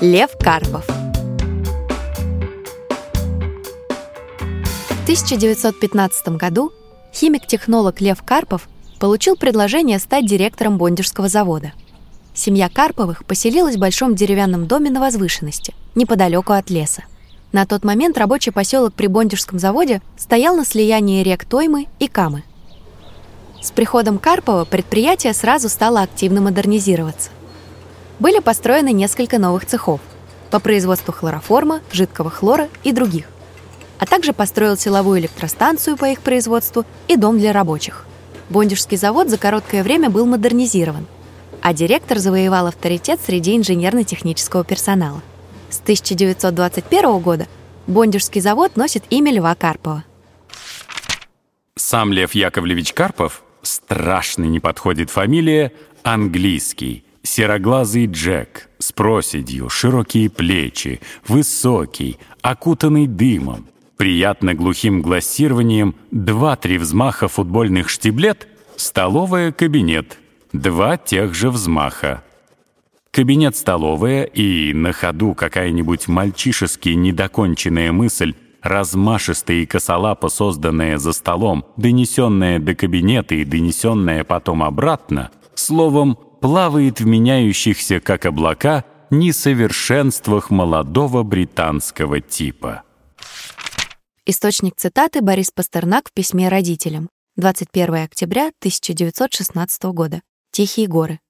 Лев Карпов. В 1915 году химик-технолог Лев Карпов получил предложение стать директором Бондежского завода. Семья Карповых поселилась в большом деревянном доме на возвышенности, неподалеку от леса. На тот момент рабочий поселок при Бондежском заводе стоял на слиянии рек Тоймы и Камы. С приходом Карпова предприятие сразу стало активно модернизироваться. Были построены несколько новых цехов по производству хлороформа, жидкого хлора и других. А также построил силовую электростанцию по их производству и дом для рабочих. Бондежский завод за короткое время был модернизирован, а директор завоевал авторитет среди инженерно-технического персонала. С 1921 года Бондежский завод носит имя Льва Карпова. Сам Лев Яковлевич Карпов страшно не подходит фамилия английский. Сероглазый Джек с проседью, широкие плечи, высокий, окутанный дымом, приятно глухим глассированием, два-три взмаха футбольных штиблет, столовая, кабинет, два тех же взмаха. Кабинет-столовая и на ходу какая-нибудь мальчишески недоконченная мысль размашистая и косолапо созданная за столом, донесенная до кабинета и донесенная потом обратно, словом, плавает в меняющихся, как облака, несовершенствах молодого британского типа. Источник цитаты Борис Пастернак в письме родителям. 21 октября 1916 года. Тихие горы.